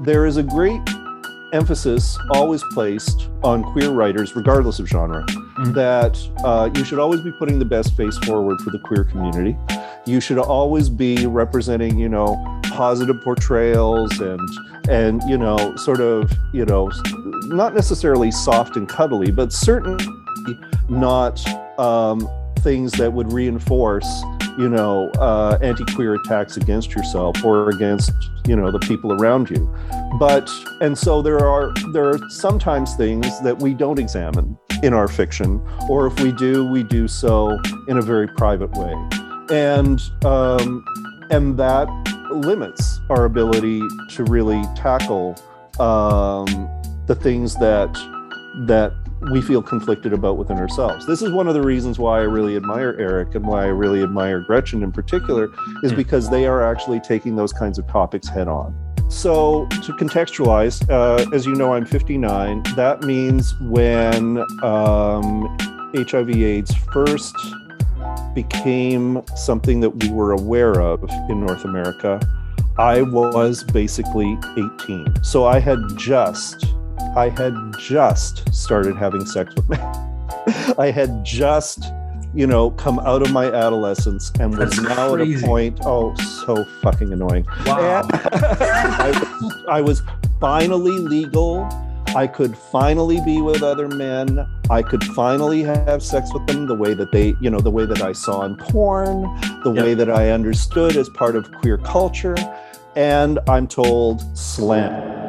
there is a great emphasis always placed on queer writers, regardless of genre, mm-hmm. that uh, you should always be putting the best face forward for the queer community. You should always be representing, you know, positive portrayals and and you know, sort of, you know, not necessarily soft and cuddly, but certainly not um, things that would reinforce you know uh, anti-queer attacks against yourself or against you know the people around you. But and so there are there are sometimes things that we don't examine in our fiction or if we do we do so in a very private way. And um, and that limits our ability to really tackle um, the things that that we feel conflicted about within ourselves. This is one of the reasons why I really admire Eric and why I really admire Gretchen in particular, is hmm. because they are actually taking those kinds of topics head on. So, to contextualize, uh, as you know, I'm 59. That means when um, HIV/AIDS first became something that we were aware of in North America, I was basically 18. So, I had just I had just started having sex with men. I had just, you know, come out of my adolescence and was That's now crazy. at a point, oh, so fucking annoying. Wow. I, I was finally legal. I could finally be with other men. I could finally have sex with them the way that they, you know, the way that I saw in porn, the yep. way that I understood as part of queer culture. And I'm told, slam